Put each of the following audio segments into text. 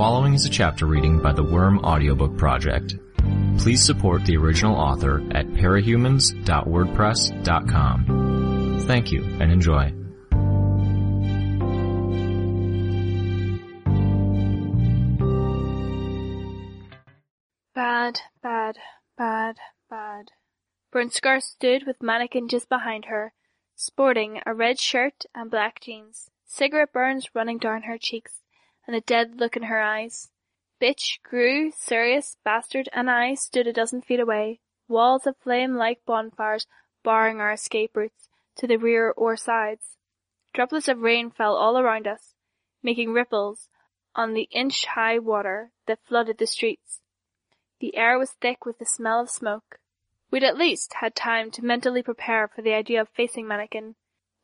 following is a chapter reading by the Worm Audiobook Project. Please support the original author at parahumans.wordpress.com. Thank you and enjoy. Bad, bad, bad, bad. Burnscar stood with Mannequin just behind her, sporting a red shirt and black jeans, cigarette burns running down her cheeks, and a dead look in her eyes. Bitch, Grue, Sirius, Bastard, and I stood a dozen feet away, walls of flame like bonfires barring our escape routes to the rear or sides. Droplets of rain fell all around us, making ripples on the inch-high water that flooded the streets. The air was thick with the smell of smoke. We'd at least had time to mentally prepare for the idea of facing Mannequin.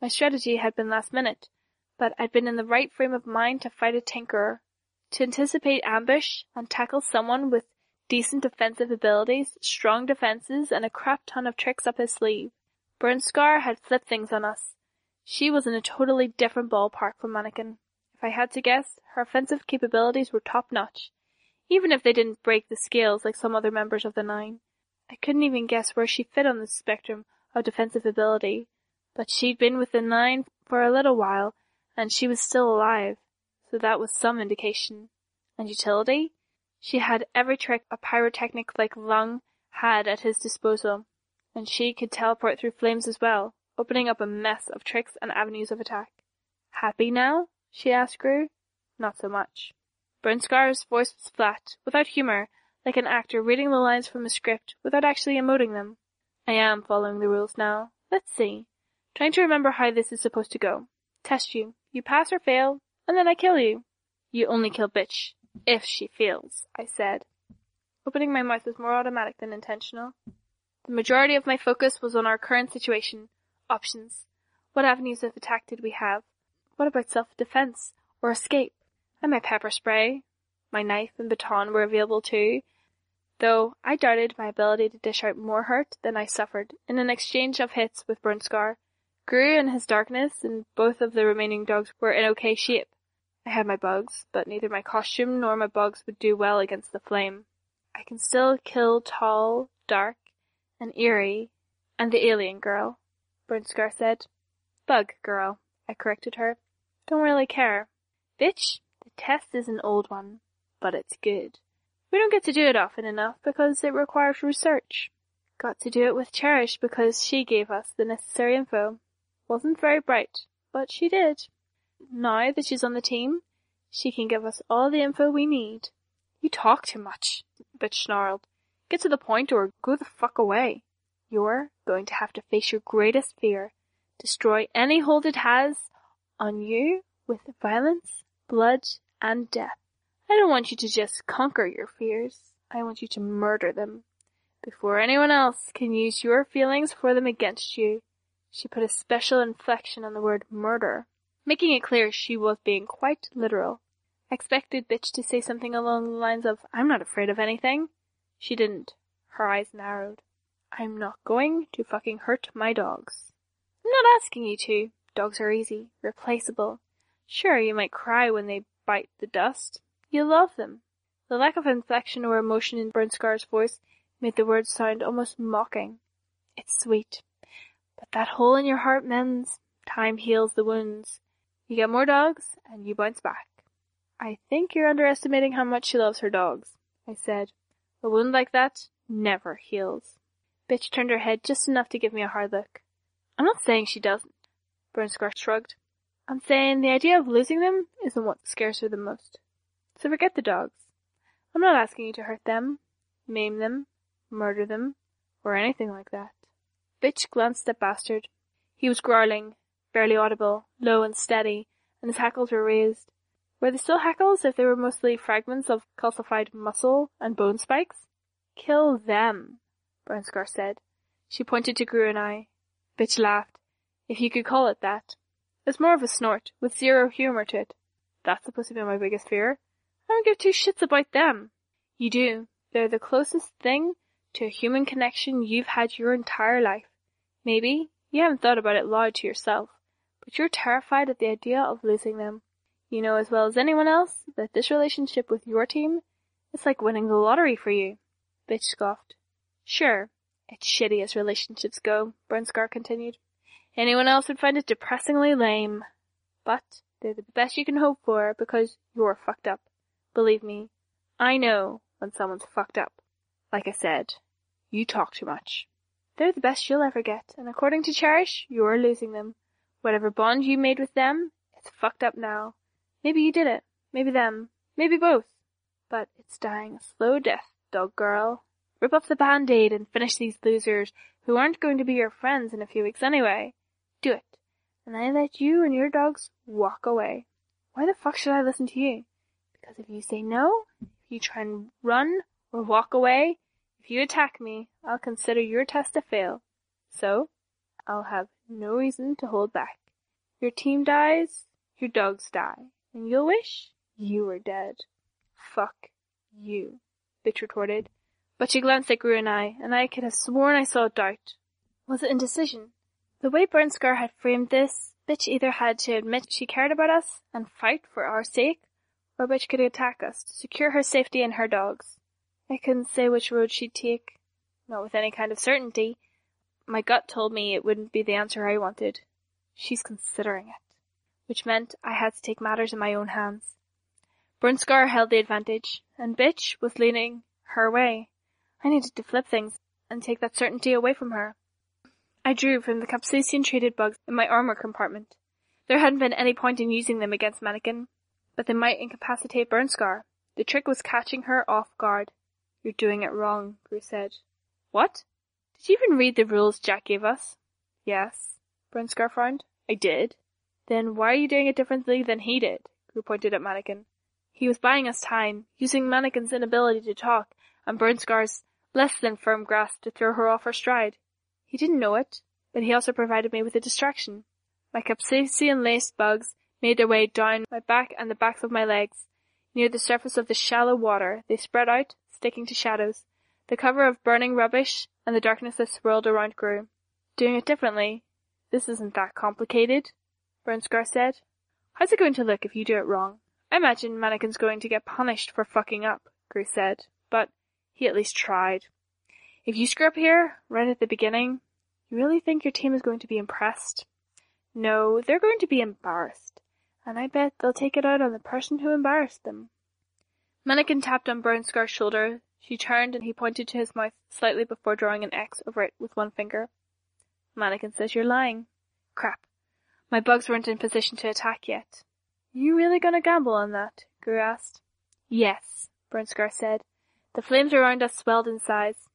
My strategy had been last minute, but I'd been in the right frame of mind to fight a tinkerer. To anticipate ambush and tackle someone with decent defensive abilities, strong defenses, and a crap ton of tricks up his sleeve. Burnscar had flipped things on us. She was in a totally different ballpark from Mannequin. If I had to guess, her offensive capabilities were top notch, even if they didn't break the scales like some other members of the Nine. I couldn't even guess where she fit on the spectrum of defensive ability, but she'd been with the Nine for a little while, and she was still alive, so that was some indication. And utility? She had every trick a pyrotechnic like Lung had at his disposal, and she could teleport through flames as well, opening up a mess of tricks and avenues of attack. Happy now? she asked Grue. Not so much. Burnscar's voice was flat, without humor, like an actor reading the lines from a script without actually emoting them. I am following the rules now. Let's see. Trying to remember how this is supposed to go. Test you. You pass or fail, and then I kill you. You only kill bitch. If she fails, I said. Opening my mouth was more automatic than intentional. The majority of my focus was on our current situation. Options. What avenues of attack did we have? What about self-defense? Or escape? And my pepper spray? My knife and baton were available too, though I doubted my ability to dish out more hurt than I suffered in an exchange of hits with Burnscar. Grue and his darkness and both of the remaining dogs were in okay shape. I had my bugs, but neither my costume nor my bugs would do well against the flame. I can still kill tall, dark, and eerie, and the alien girl, Burnscar said. Bug girl, I corrected her. Don't really care. Bitch, the test is an old one but it's good. We don't get to do it often enough because it requires research. Got to do it with Cherish because she gave us the necessary info. Wasn't very bright, but she did. Now that she's on the team, she can give us all the info we need. You talk too much, Bitch snarled. Get to the point or go the fuck away. You're going to have to face your greatest fear. Destroy any hold it has on you with violence, blood, and death. I don't want you to just conquer your fears. I want you to murder them. Before anyone else can use your feelings for them against you. She put a special inflection on the word murder, making it clear she was being quite literal. I expected Bitch to say something along the lines of, I'm not afraid of anything. She didn't. Her eyes narrowed. I'm not going to fucking hurt my dogs. I'm not asking you to. Dogs are easy, replaceable. Sure, you might cry when they bite the dust, you love them. The lack of inflection or emotion in Burnscar's voice made the words sound almost mocking. It's sweet. But that hole in your heart mends. Time heals the wounds. You get more dogs, and you bounce back. I think you're underestimating how much she loves her dogs, I said. A wound like that never heals. Bitch turned her head just enough to give me a hard look. I'm not saying she doesn't. Burnscar shrugged. I'm saying the idea of losing them isn't what scares her the most. So forget the dogs. I'm not asking you to hurt them, maim them, murder them, or anything like that. Bitch glanced at Bastard. He was growling, barely audible, low and steady, and his hackles were raised. Were they still hackles if they were mostly fragments of calcified muscle and bone spikes? Kill them, Burnscar said. She pointed to Grue and I. Bitch laughed, if you could call it that. It's more of a snort, with zero humor to it. That's supposed to be my biggest fear. I don't give two shits about them. You do. They're the closest thing to a human connection you've had your entire life. Maybe you haven't thought about it loud to yourself, but you're terrified at the idea of losing them. You know as well as anyone else that this relationship with your team is like winning the lottery for you. Bitch scoffed. Sure, it's shitty as relationships go, Burnscar continued. Anyone else would find it depressingly lame. But they're the best you can hope for because you're fucked up. Believe me, I know when someone's fucked up. Like I said, you talk too much. They're the best you'll ever get, and according to Cherish, you're losing them. Whatever bond you made with them, it's fucked up now. Maybe you did it, maybe them, maybe both. But it's dying a slow death, dog girl. Rip off the band-aid and finish these losers who aren't going to be your friends in a few weeks anyway. Do it. And I let you and your dogs walk away. Why the fuck should I listen to you? Because if you say no, if you try and run or walk away, if you attack me, I'll consider your test a fail. So, I'll have no reason to hold back. Your team dies, your dogs die, and you'll wish you were dead. Fuck you, Bitch retorted. But she glanced at Grue and I, and I could have sworn I saw doubt. Was it indecision? The way Burnscar had framed this, Bitch either had to admit she cared about us and fight for our sake, or Bitch could attack us to secure her safety and her dogs. I couldn't say which road she'd take, not with any kind of certainty. My gut told me it wouldn't be the answer I wanted. She's considering it, which meant I had to take matters in my own hands. Burnscar held the advantage, and Bitch was leaning her way. I needed to flip things and take that certainty away from her. I drew from the capsaicin treated bugs in my armor compartment. There hadn't been any point in using them against Mannequin, but they might incapacitate Burnscar. The trick was catching her off guard. You're doing it wrong, Grue said. What? Did you even read the rules Jack gave us? Yes, Burnscar frowned. I did. Then why are you doing it differently than he did? Grue pointed at Mannequin. He was buying us time, using Mannequin's inability to talk, and Burnscar's less than firm grasp to throw her off her stride. He didn't know it, but he also provided me with a distraction. My capsaicin laced bugs made their way down my back and the backs of my legs. Near the surface of the shallow water, they spread out, sticking to shadows, the cover of burning rubbish and the darkness that swirled around Grue. Doing it differently. This isn't that complicated, Burnscar said. How's it going to look if you do it wrong? I imagine Mannequin's going to get punished for fucking up, Grue said, but he at least tried. If you screw up here, right at the beginning, you really think your team is going to be impressed? No, they're going to be embarrassed. And I bet they'll take it out on the person who embarrassed them. Mannequin tapped on Burnscar's shoulder. She turned and he pointed to his mouth slightly before drawing an X over it with one finger. Mannequin says you're lying. Crap. My bugs weren't in position to attack yet. You really gonna gamble on that? Grue asked. Yes, Burnscar said. The flames around us swelled in size.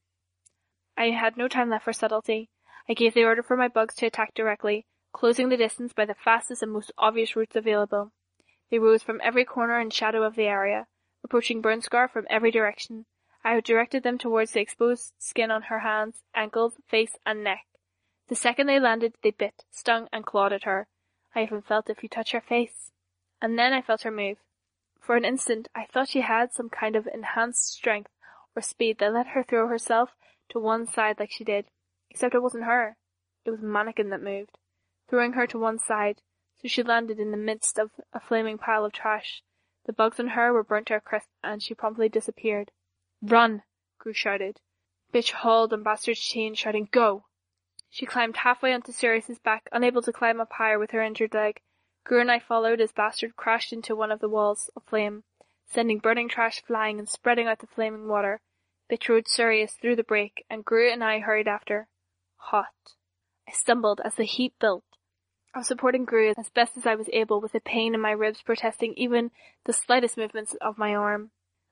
I had no time left for subtlety. I gave the order for my bugs to attack directly, closing the distance by the fastest and most obvious routes available. They rose from every corner and shadow of the area, approaching Burnscar from every direction. I directed them towards the exposed skin on her hands, ankles, face, and neck. The second they landed, they bit, stung, and clawed at her. I even felt if you touch her face and then I felt her move. For an instant I thought she had some kind of enhanced strength or speed that let her throw herself to one side like she did. Except it wasn't her. It was Mannequin that moved, throwing her to one side, so she landed in the midst of a flaming pile of trash. The bugs on her were burnt to a crisp, and she promptly disappeared. Run! Grue shouted. Bitch hauled on Bastard's chain, shouting, Go! She climbed halfway onto Sirius's back, unable to climb up higher with her injured leg. Grue and I followed as Bastard crashed into one of the walls of flame, sending burning trash flying and spreading out the flaming water. Bitch rode Sirius through the break, and Grue and I hurried after. Hot. I stumbled as the heat built. I was supporting Grue as best as I was able with the pain in my ribs protesting even the slightest movements of my arm,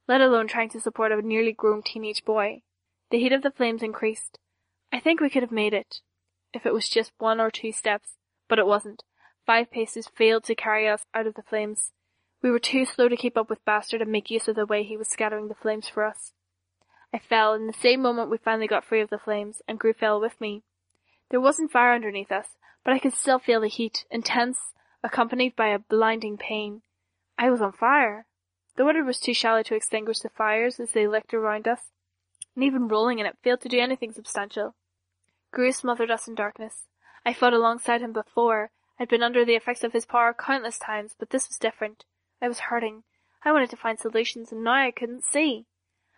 let alone trying to support a nearly grown teenage boy. The heat of the flames increased. I think we could have made it, if it was just one or two steps, but it wasn't. Five paces failed to carry us out of the flames. We were too slow to keep up with Bastard and make use of the way he was scattering the flames for us. I fell in the same moment we finally got free of the flames, and Grue fell with me. There wasn't fire underneath us, but I could still feel the heat, intense, accompanied by a blinding pain. I was on fire. The water was too shallow to extinguish the fires as they licked around us, and even rolling in it failed to do anything substantial. Grue smothered us in darkness. I fought alongside him before, I'd been under the effects of his power countless times, but this was different. I was hurting. I wanted to find solutions and now I couldn't see.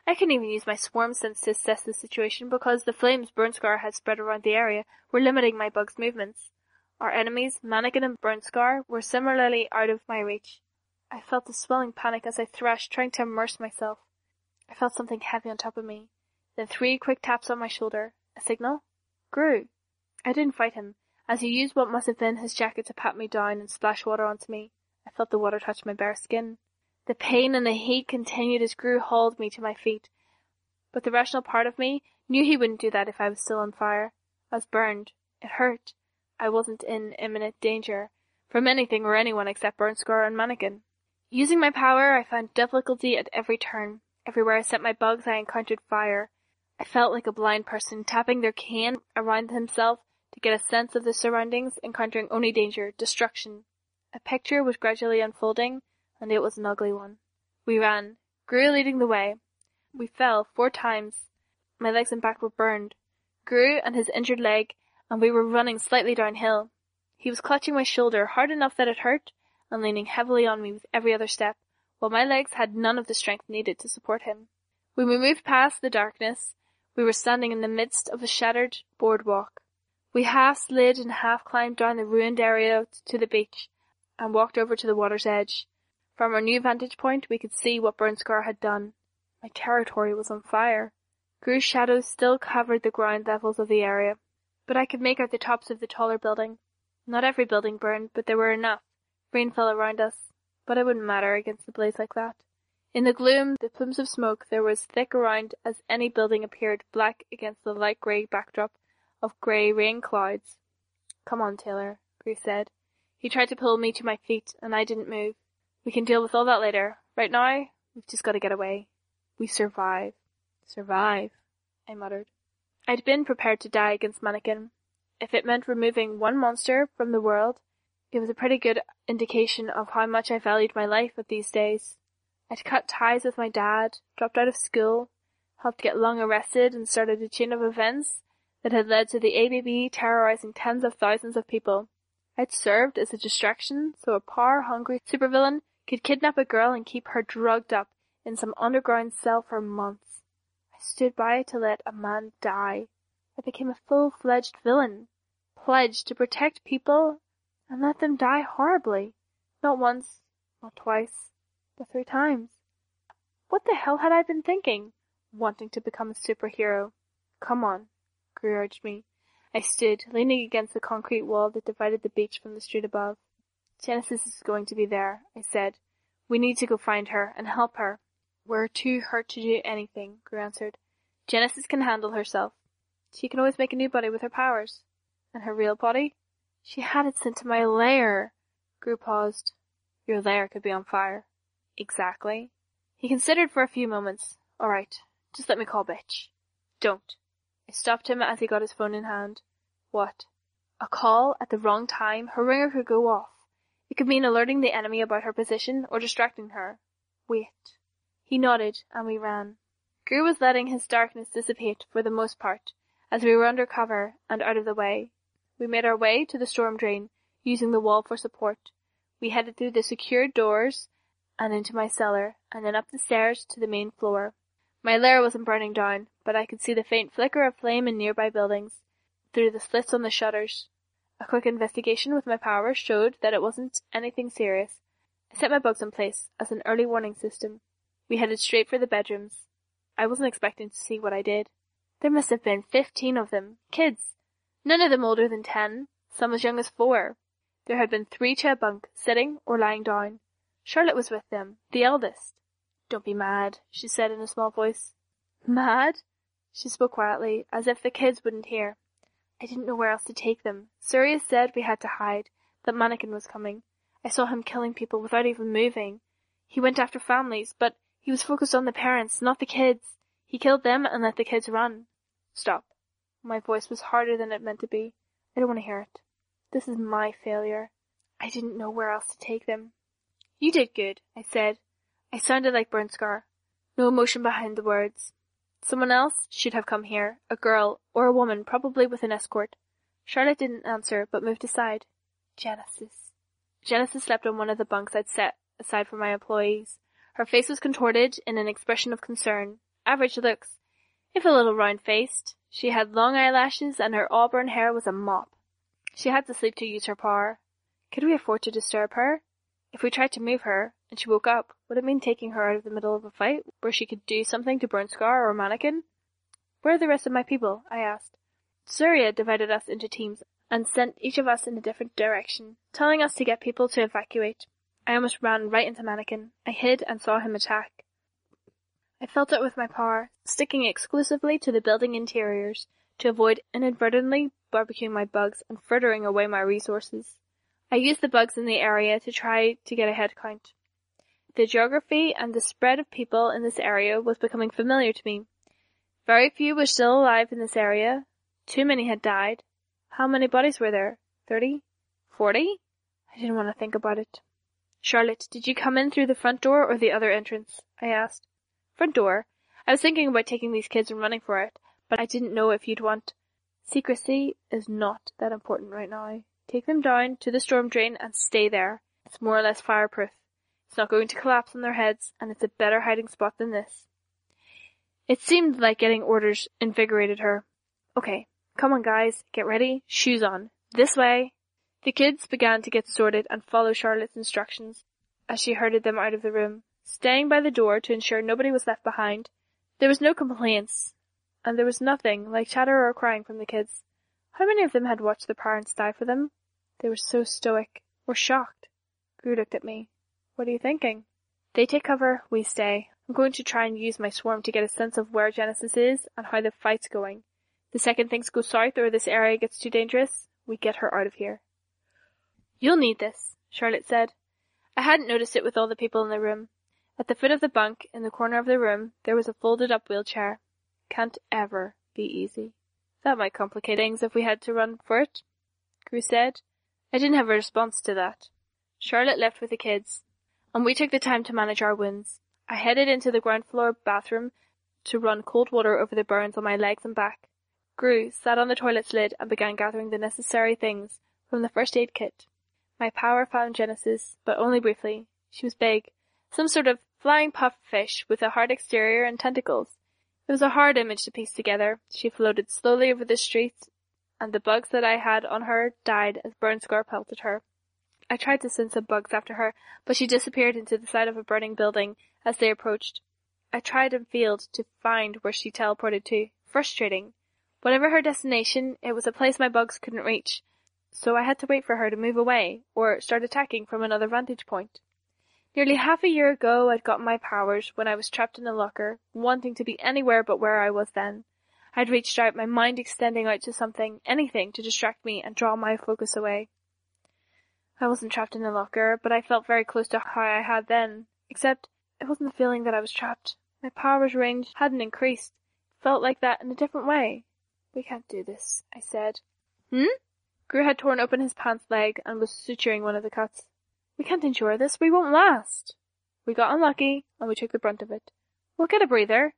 I couldn't even use my swarm sense to assess the situation because the flames Burnscar had spread around the area were limiting my bug's movements. Our enemies, Mannequin and Burnscar, were similarly out of my reach. I felt a swelling panic as I thrashed, trying to immerse myself. I felt something heavy on top of me. Then three quick taps on my shoulder. A signal? Grue. I didn't fight him, as he used what must have been his jacket to pat me down and splash water onto me. I felt the water touch my bare skin. The pain and the heat continued as Grue hauled me to my feet. But the rational part of me knew he wouldn't do that if I was still on fire. I was burned. It hurt. I wasn't in imminent danger from anything or anyone except Burnscar and Mannequin. Using my power, I found difficulty at every turn. Everywhere I sent my bugs, I encountered fire. I felt like a blind person tapping their cane around himself to get a sense of the surroundings, encountering only danger, destruction. A picture was gradually unfolding, and it was an ugly one. We ran, Grue leading the way. We fell four times. My legs and back were burned. Grue and his injured leg, and we were running slightly downhill. He was clutching my shoulder hard enough that it hurt, and leaning heavily on me with every other step, while my legs had none of the strength needed to support him. When we moved past the darkness, we were standing in the midst of a shattered boardwalk. We half slid and half climbed down the ruined area to the beach, and walked over to the water's edge. From our new vantage point, we could see what Burnscar had done. My territory was on fire. Grue's shadows still covered the ground levels of the area, but I could make out the tops of the taller building. Not every building burned, but there were enough. Rain fell around us, but it wouldn't matter against a blaze like that. In the gloom, the plumes of smoke there was thick around as any building appeared black against the light grey backdrop of grey rain clouds. Come on, Taylor, Grue said. He tried to pull me to my feet, and I didn't move. We can deal with all that later. Right now, we've just got to get away. We survive. Survive, I muttered. I'd been prepared to die against Mannequin. If it meant removing one monster from the world, it was a pretty good indication of how much I valued my life at these days. I'd cut ties with my dad, dropped out of school, helped get Lung arrested, and started a chain of events that had led to the ABB terrorizing tens of thousands of people. I'd served as a distraction so a power-hungry supervillain could kidnap a girl and keep her drugged up in some underground cell for months. Stood by to let a man die. I became a full-fledged villain, pledged to protect people and let them die horribly. Not once, not twice, but three times. What the hell had I been thinking? Wanting to become a superhero. Come on, Grue urged me. I stood, leaning against the concrete wall that divided the beach from the street above. Genesis is going to be there, I said. We need to go find her and help her. We're too hurt to do anything, Grue answered. Genesis can handle herself. She can always make a new body with her powers. And her real body? She had it sent to my lair. Grue paused. Your lair could be on fire. Exactly. He considered for a few moments. All right, just let me call bitch. Don't. I stopped him as he got his phone in hand. What? A call at the wrong time? Her ringer could go off. It could mean alerting the enemy about her position or distracting her. Wait. He nodded, and we ran. Grue was letting his darkness dissipate for the most part, as we were under cover and out of the way. We made our way to the storm drain, using the wall for support. We headed through the secured doors and into my cellar, and then up the stairs to the main floor. My lair wasn't burning down, but I could see the faint flicker of flame in nearby buildings, through the slits on the shutters. A quick investigation with my powers showed that it wasn't anything serious. I set my bugs in place as an early warning system. We headed straight for the bedrooms. I wasn't expecting to see what I did. There must have been fifteen of them, kids, None of them older than ten, some as young as four. There had been three to a bunk, sitting or lying down. Charlotte was with them, the eldest. Don't be mad, she said in a small voice. Mad? She spoke quietly, as if the kids wouldn't hear. I didn't know where else to take them. Sirius said we had to hide, that Mannequin was coming. I saw him killing people without even moving. He went after families, but he was focused on the parents, not the kids. He killed them and let the kids run. Stop. My voice was harder than it meant to be. I don't want to hear it. This is my failure. I didn't know where else to take them. You did good, I said. I sounded like Burnscar. No emotion behind the words. Someone else should have come here, a girl, or a woman, probably with an escort. Charlotte didn't answer, but moved aside. Genesis. Genesis slept on one of the bunks I'd set aside for my employees. Her face was contorted in an expression of concern. Average looks, if a little round-faced. She had long eyelashes and her auburn hair was a mop. She had to sleep to use her power. Could we afford to disturb her? If we tried to move her, and she woke up, would it mean taking her out of the middle of a fight, where she could do something to Burnscar or mannequin? Where are the rest of my people? I asked. Sierra divided us into teams and sent each of us in a different direction, telling us to get people to evacuate. I almost ran right into Mannequin. I hid and saw him attack. I felt it with my power, sticking exclusively to the building interiors to avoid inadvertently barbecuing my bugs and frittering away my resources. I used the bugs in the area to try to get a head count. The geography and the spread of people in this area was becoming familiar to me. Very few were still alive in this area. Too many had died. How many bodies were there? Thirty? Forty? I didn't want to think about it. Charlotte, did you come in through the front door or the other entrance? I asked. Front door. I was thinking about taking these kids and running for it, but I didn't know if you'd want. Secrecy is not that important right now. Take them down to the storm drain and stay there. It's more or less fireproof. It's not going to collapse on their heads, and it's a better hiding spot than this. It seemed like getting orders invigorated her. Okay, come on guys, get ready, shoes on. This way. The kids began to get sorted and follow Charlotte's instructions as she herded them out of the room, staying by the door to ensure nobody was left behind. There was no complaints, and there was nothing like chatter or crying from the kids. How many of them had watched their parents die for them? They were so stoic, or shocked. Grue looked at me. What are you thinking? They take cover, we stay. I'm going to try and use my swarm to get a sense of where Genesis is and how the fight's going. The second things go south or this area gets too dangerous, we get her out of here. You'll need this, Charlotte said. I hadn't noticed it with all the people in the room. At the foot of the bunk, in the corner of the room, there was a folded up wheelchair. Can't ever be easy. That might complicate things if we had to run for it, Grue said. I didn't have a response to that. Charlotte left with the kids, and we took the time to manage our wounds. I headed into the ground floor bathroom to run cold water over the burns on my legs and back. Grue sat on the toilet lid and began gathering the necessary things from the first aid kit. My power found Genesis, but only briefly. She was big, some sort of flying puff fish with a hard exterior and tentacles. It was a hard image to piece together. She floated slowly over the streets, and the bugs that I had on her died as Burnscar pelted her. I tried to send some bugs after her, but she disappeared into the side of a burning building as they approached. I tried and failed to find where she teleported to. Frustrating. Whatever her destination, it was a place my bugs couldn't reach, so I had to wait for her to move away, or start attacking from another vantage point. Nearly half a year ago I'd got my powers when I was trapped in a locker, wanting to be anywhere but where I was then. I'd reached out, my mind extending out to something, anything, to distract me and draw my focus away. I wasn't trapped in a locker, but I felt very close to how I had then, except it wasn't the feeling that I was trapped. My powers range hadn't increased. Felt like that in a different way. We can't do this, I said. Hmm? Grue had torn open his pants leg and was suturing one of the cuts. We can't endure this. We won't last. We got unlucky, and we took the brunt of it. We'll get a breather.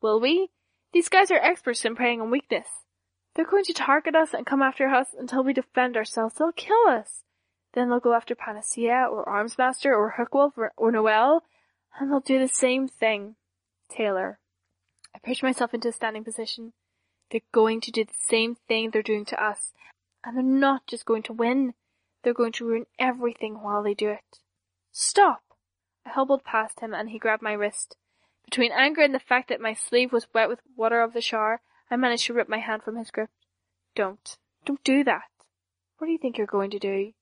Will we? These guys are experts in preying on weakness. They're going to target us and come after us until we defend ourselves. They'll kill us. Then they'll go after Panacea, or Armsmaster, or Hookwolf, or, or Noelle, and they'll do the same thing. Taylor. I pushed myself into a standing position. They're going to do the same thing they're doing to us. And they're not just going to win. They're going to ruin everything while they do it. Stop! I hobbled past him and he grabbed my wrist. Between anger and the fact that my sleeve was wet with water of the shower, I managed to rip my hand from his grip. Don't. Don't do that. What do you think you're going to do?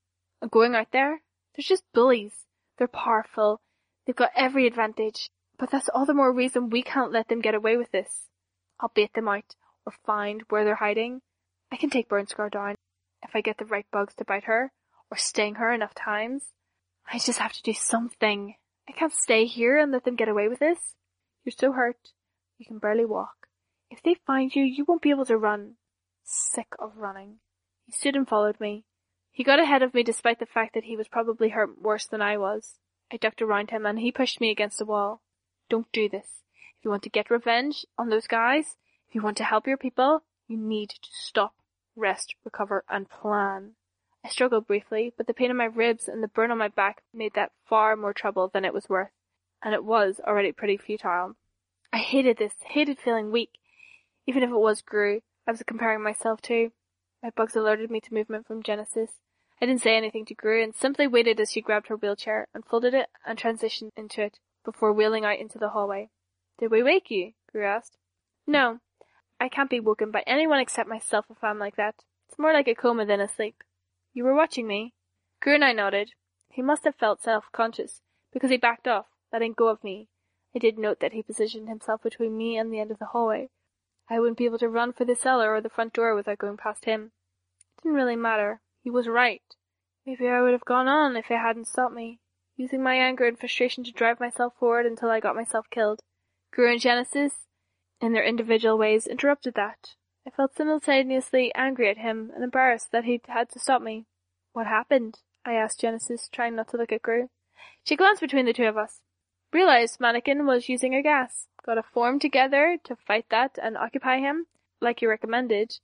I'm going out there? They're just bullies. They're powerful. They've got every advantage. But that's all the more reason we can't let them get away with this. I'll bait them out, or find where they're hiding. I can take Burnscar down, if I get the right bugs to bite her, or sting her enough times. I just have to do something. I can't stay here and let them get away with this. You're so hurt. You can barely walk. If they find you, you won't be able to run. Sick of running. He stood and followed me. He got ahead of me despite the fact that he was probably hurt worse than I was. I ducked around him and he pushed me against the wall. Don't do this. If you want to get revenge on those guys, if you want to help your people, you need to stop, rest, recover, and plan. I struggled briefly, but the pain in my ribs and the burn on my back made that far more trouble than it was worth, and it was already pretty futile. I hated this, hated feeling weak, even if it was Grue I was comparing myself to. My bugs alerted me to movement from Genesis. I didn't say anything to Grue and simply waited as she grabbed her wheelchair, unfolded it, and transitioned into it before wheeling out into the hallway. Did we wake you? Grue asked. No. I can't be woken by anyone except myself if I'm like that. It's more like a coma than a sleep. You were watching me? Grue nodded. He must have felt self-conscious, because he backed off, letting go of me. I did note that he positioned himself between me and the end of the hallway. I wouldn't be able to run for the cellar or the front door without going past him. It didn't really matter. He was right. Maybe I would have gone on if he hadn't stopped me, using my anger and frustration to drive myself forward until I got myself killed. And Genesis, in their individual ways, interrupted that. I felt simultaneously angry at him and embarrassed that he'd had to stop me. What happened? I asked Genesis, trying not to look at Grue. She glanced between the two of us. Realized Mannequin was using a gas. Got a form together to fight that and occupy him, like you recommended.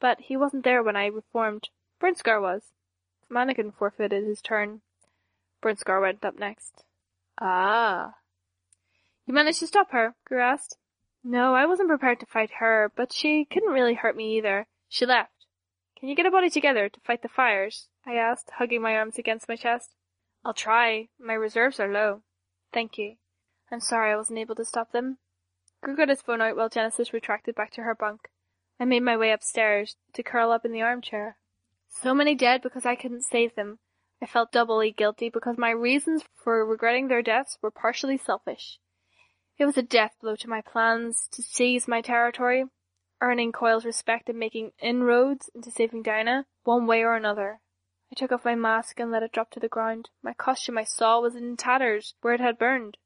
But he wasn't there when I reformed. Burnscar was. Mannequin forfeited his turn. Burnscar went up next. Ah. You managed to stop her? Grue asked. No, I wasn't prepared to fight her, but she couldn't really hurt me either. She left. Can you get a body together to fight the fires? I asked, hugging my arms against my chest. I'll try. My reserves are low. Thank you. I'm sorry I wasn't able to stop them. Grue got his phone out while Genesis retracted back to her bunk. I made my way upstairs to curl up in the armchair. So many dead because I couldn't save them. I felt doubly guilty because my reasons for regretting their deaths were partially selfish. It was a death blow to my plans to seize my territory, earning Coil's respect and making inroads into saving Dinah, one way or another. I took off my mask and let it drop to the ground. My costume I saw was in tatters where it had burned.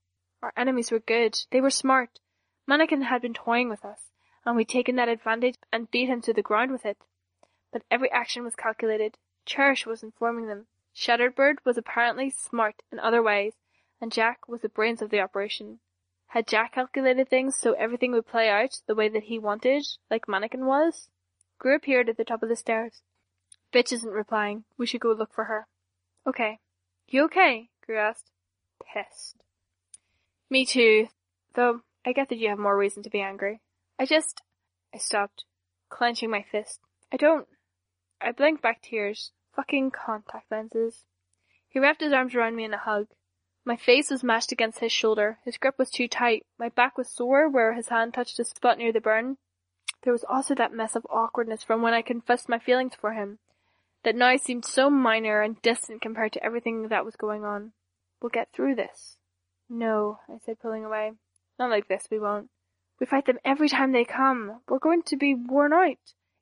Our enemies were good. They were smart. Mannequin had been toying with us, and we'd taken that advantage and beat him to the ground with it. But every action was calculated. Cherish was informing them. Shatterbird was apparently smart in other ways, and Jack was the brains of the operation. Had Jack calculated things so everything would play out the way that he wanted, like Mannequin was? Grue appeared at the top of the stairs. Bitch isn't replying. We should go look for her. Okay. You okay? Grue asked. Pissed. Me too. Though, I get that you have more reason to be angry. I just... I stopped, clenching my fist. I don't... I blinked back tears. Fucking contact lenses. He wrapped his arms around me in a hug. My face was mashed against his shoulder. His grip was too tight. My back was sore where his hand touched a spot near the burn. There was also that mess of awkwardness from when I confessed my feelings for him, that now seemed so minor and distant compared to everything that was going on. We'll get through this. No, I said, pulling away. Not like this, we won't. We fight them every time they come. We're going to be worn out,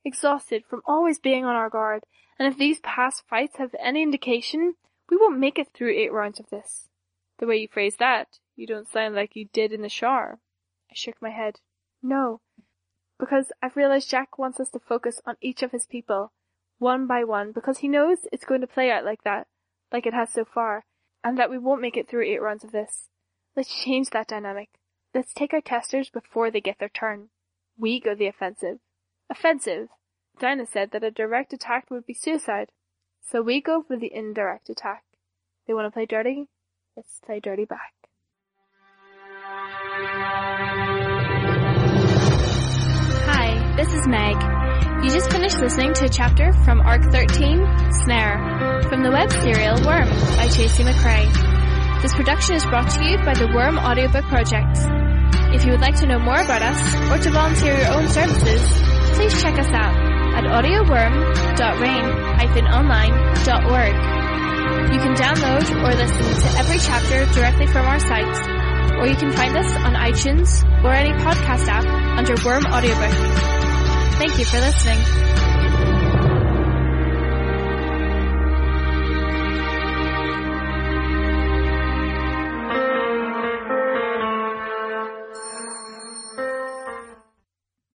exhausted from always being on our guard, and if these past fights have any indication, we won't make it through eight rounds of this. The way you phrase that, you don't sound like you did in the shower. I shook my head. No, because I've realized Jack wants us to focus on each of his people, one by one, because he knows it's going to play out like that, like it has so far, and that we won't make it through eight rounds of this. Let's change that dynamic. Let's take our testers before they get their turn. We go the offensive. Offensive. Dinah said that a direct attack would be suicide. So we go for the indirect attack. They want to play dirty? Let's play dirty back. Hi, this is Meg. You just finished listening to a chapter from Arc 13, Snare, from the web serial Worm by Tracy McCrae. This production is brought to you by the Worm Audiobook Project. If you would like to know more about us or to volunteer your own services, please check us out at audioworm.rain-online.org. You can download or listen to every chapter directly from our site, or you can find us on iTunes or any podcast app under Worm Audiobook. Thank you for listening.